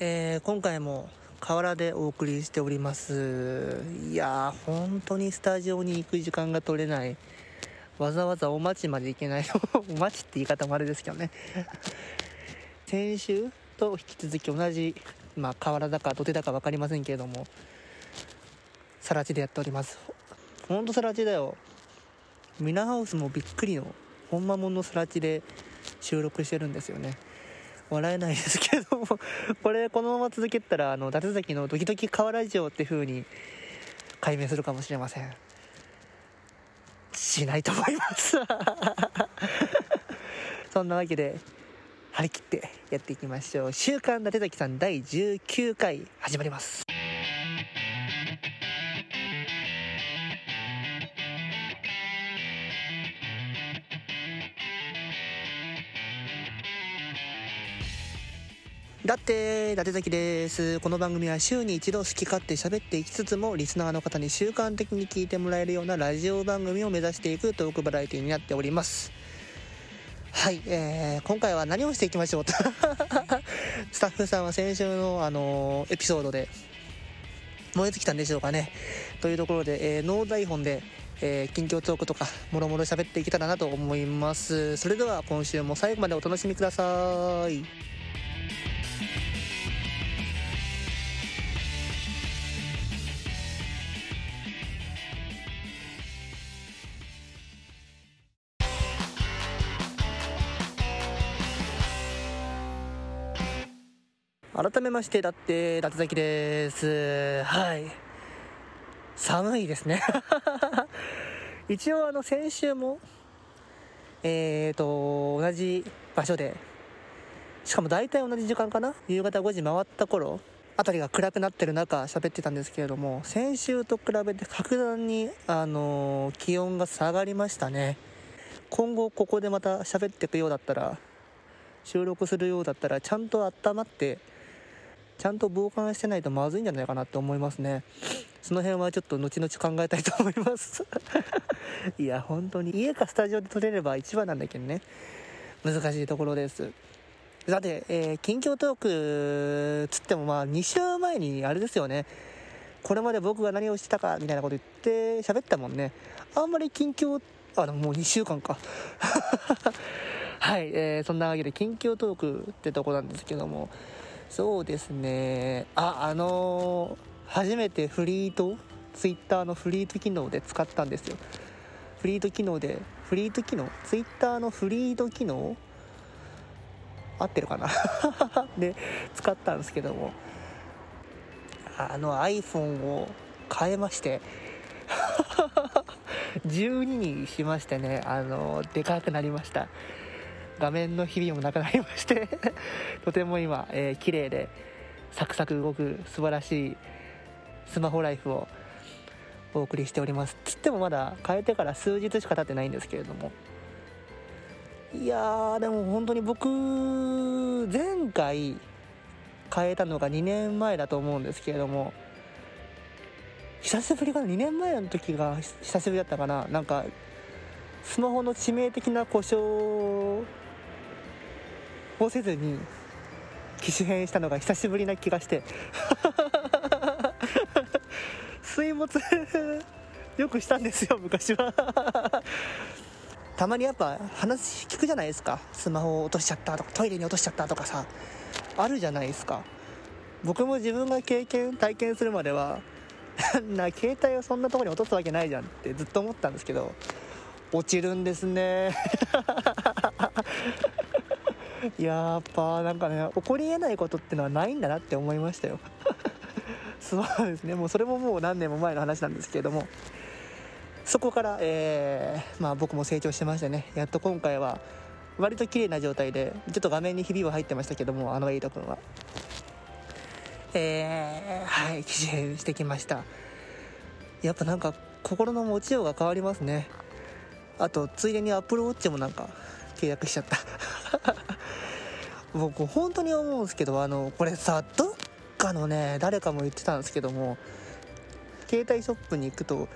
えー、今回も河原でお送りしております。いやー本当にスタジオに行く時間が取れない。わざわざお待ちまで行けない。お待ちって言い方もあれですけどね。先週と引き続き同じ、まあ、河原だか土手だか分かりませんけれどもさら地でやっております。ほんとさら地だよ。ミナハウスもびっくりのほんまもんのさら地で収録してるんですよね。笑えないですけども これこのまま続けたらあの伊達崎のドキドキ川ラジオって風に解明するかもしれません。しないと思います。そんなわけで張り切ってやっていきましょう「週刊伊達崎さん第19回」始まります。だって伊達崎です。この番組は週に一度好き勝手喋っていきつつもリスナーの方に習慣的に聞いてもらえるようなラジオ番組を目指していくトークバラエティになっております。はい、えー、今回は何をしていきましょうと。スタッフさんは先週の、あのー、エピソードで燃え尽きたんでしょうかね。というところで、えー、ノー台本でえー、近況トークとかもろもろ喋っていけたらなと思います。それでは今週も最後までお楽しみください。改めましてだって伊達崎です。はい。寒いですね。一応あの先週もえーと同じ場所でしかも大体同じ時間かな？夕方5時回った頃辺りが暗くなってる中喋ってたんですけれども先週と比べて格段にあの気温が下がりましたね。今後ここでまた喋っていくようだったら収録するようだったらちゃんと温まってちゃんと防寒してないとまずいんじゃないかなって思いますね。その辺はちょっと後々考えたいと思います。いや本当に。家かスタジオで撮れれば一番なんだけどね。難しいところです。さて、えー、近況トークつってもまあ2週前にあれですよね。これまで僕が何をしてたかみたいなこと言って喋ったもんね。あんまり近況あでももう2週間か。はい、えー、そんなわけで近況トークってとこなんですけども。そうですね。ああのー、初めてフリートツイッターのフリート機能で使ったんですよ。フリート機能でフリート機能ツイッターのフリート機能合ってるかな？で使ったんですけども。あの iPhone を変えまして。12にしましてねあのでかくなりました。画面のひびもなくなりまして とても今、えー、綺麗でサクサク動く素晴らしいスマホライフをお送りしております。つってもまだ変えてから数日しか経ってないんですけれども。いやーでも本当に僕前回変えたのが2年前だと思うんですけれども久しぶりかな？2年前の時が久しぶりだったかな？なんかスマホの致命的な故障をせずに機種変したのが久しぶりな気がして。水没 よくしたんですよ昔は。たまにやっぱ話聞くじゃないですか。スマホを落としちゃったとかトイレに落としちゃったとかさあるじゃないですか。僕も自分が経験体験するまでは な携帯をそんなとこに落とすわけないじゃんってずっと思ったんですけど落ちるんですね。やっぱなんかね起こりえないことってのはないんだなって思いましたよ。そうですね。もうそれももう何年も前の話なんですけれども。そこから、えー、まあ、僕も成長してましてね。やっと今回は割と綺麗な状態でちょっと画面にひびは入ってましたけどもあのエイト君は。えー、はい機種変してきました。やっぱなんか心の持ちようが変わりますね。あとついでにアップルウォッチもなんか契約しちゃった。僕本当に思うんですけどあのこれさどっかのね誰かも言ってたんですけども携帯ショップに行くと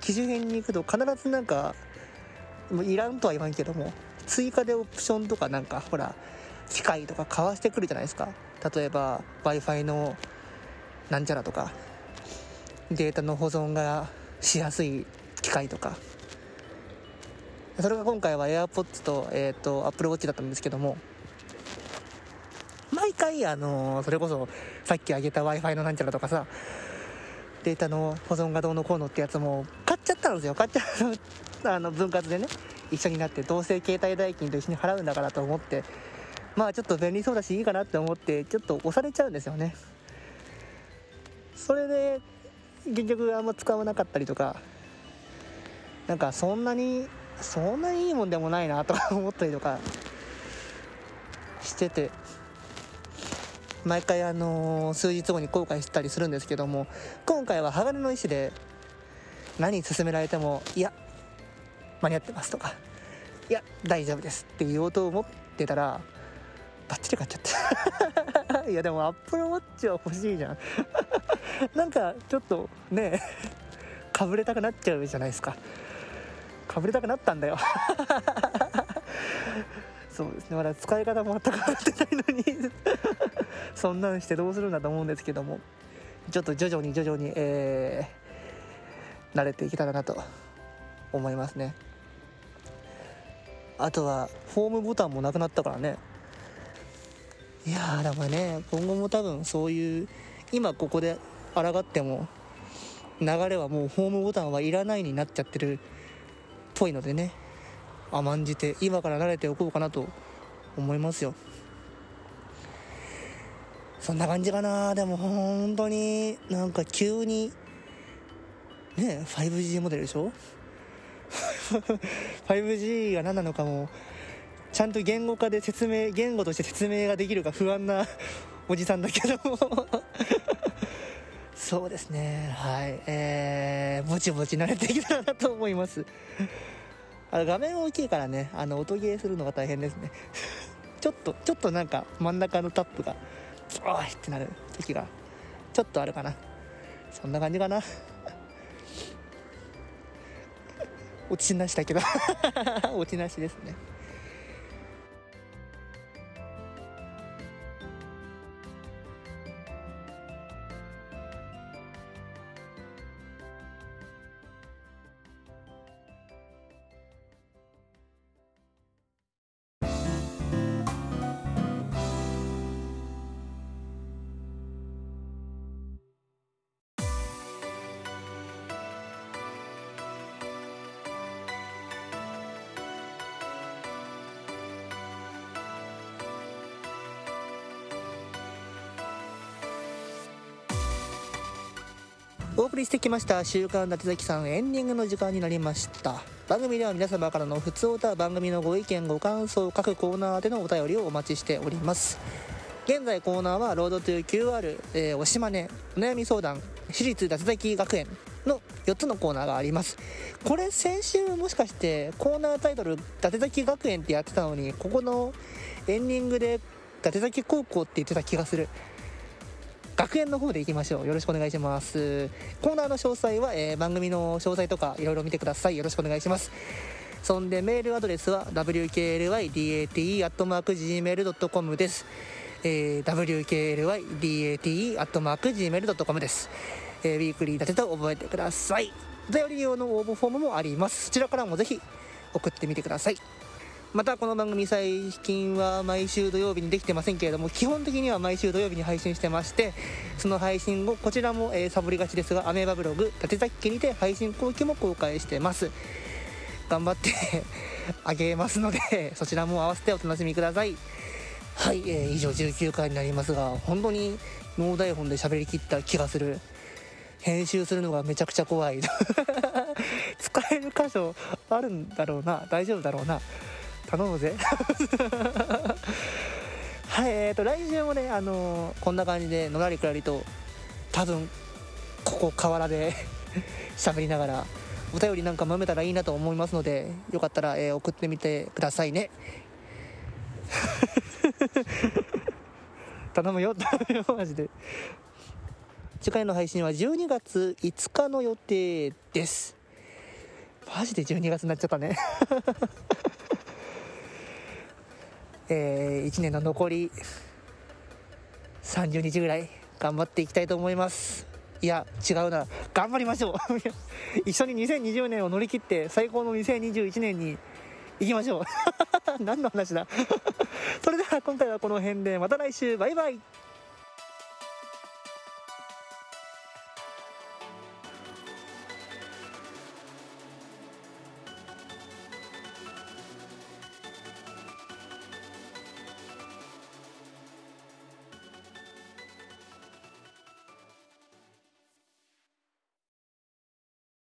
機種変に行くと必ずなんかもういらんとは言わんけども追加でオプションとかなんかほら機械とか買わしてくるじゃないですか。例えば w i f i のなんちゃらとかデータの保存がしやすい機械とか。それが今回は AirPods と,、えーと、Apple Watch だったんですけども回あの、それこそさっき挙げた w i f i のなんちゃらとかさデータの保存がどうのこうのってやつも買っちゃったんですよ。買っちゃった あの分割でね。一緒になってどうせ携帯代金と一緒に払うんだからと思って。まあちょっと便利そうだしいいかなって思ってちょっと押されちゃうんですよね。それで結局あんま使わなかったりとか。なんかそんなにそんなにいいもんでもないなとか思ったりとかしてて。毎回あの、数日後に後悔したりするんですけども今回は鋼の意思で何勧められてもいや間に合ってますとかいや大丈夫ですって言おうと思ってたらバッチリ買っちゃった。いやでもアップルウォッチは欲しいじゃん。なんかちょっとねかぶれたくなっちゃうじゃないですか。かぶれたくなったんだよ。そうですね。まだ使い方全く分かってないのに。そんなんしてどうするんだと思うんですけども。ちょっと徐々に徐々に、えー、慣れていけたらなと思いますね。あとはホームボタンもなくなったからね。いやーだからね今後も多分そういう今ここで抗っても流れはもうホームボタンはいらないになっちゃってるっぽいのでね。甘んじて今から慣れておこうかなと思いますよ。そんな感じかな。でも本当になんか急にね 5G モデルでしょ？5G が何なのかもちゃんと言語化で説明言語として説明ができるか不安なおじさんだけど。も そうですね。はい。えー、ぼちぼち慣れてきたらなと思います。あの画面大きいからねあの音ゲーするのが大変ですね。ちょっとちょっとなんか真ん中のタップがおいってなる時がちょっとあるかな。そんな感じかな。落ちなしだけど。落ちなしですね。お送りしてきました「週刊伊達崎さん」エンディングの時間になりました。番組では皆様からの普通歌番組のご意見ご感想各コーナーでのお便りをお待ちしております。現在コーナーは「ロードトゥ QR、えー、おしまねお悩み相談私立伊達崎学園」の4つのコーナーがあります。これ先週もしかしてコーナータイトル「伊達崎学園」ってやってたのにここのエンディングで伊達崎高校って言ってた気がする。学園の方でいきましょう。よろしくお願いします。コーナーの詳細は、えー、番組の詳細とかいろいろ見てください。よろしくお願いします。そんでメールアドレスは wklydate.gmail.com です、えー、wklydate.gmail.com です、えー、ウィークリー立てと覚えてください。お便り用の応募フォームもあります。そちらからもぜひ送ってみてください。またこの番組最近は毎週土曜日にできてませんけれども基本的には毎週土曜日に配信してましてその配信後こちらも、えー、サボりがちですがアメーバブログ立崎家にて配信後期も公開してます。頑張って あげますのでそちらも合わせてお楽しみください。はい、えー、以上19回になりますが本当に脳台本で喋りきった気がする。編集するのがめちゃくちゃ怖い。使える箇所あるんだろうな。大丈夫だろうな。頼むぜ。はいえーと来週もねあのー、こんな感じでのらりくらりと多分ここ河原で 喋りながらお便りなんかもめたらいいなと思いますのでよかったら、えー、送ってみてくださいね。頼むよ。頼むよマジで。次回の配信は12月5日の予定です。マジで12月になっちゃったねえー、1年の残り30日ぐらい頑張っていきたいと思います。いや違うな。頑張りましょう。一緒に2020年を乗り切って最高の2021年に行きましょう。何の話だ。それでは今回はこの辺でまた来週。バイバイ。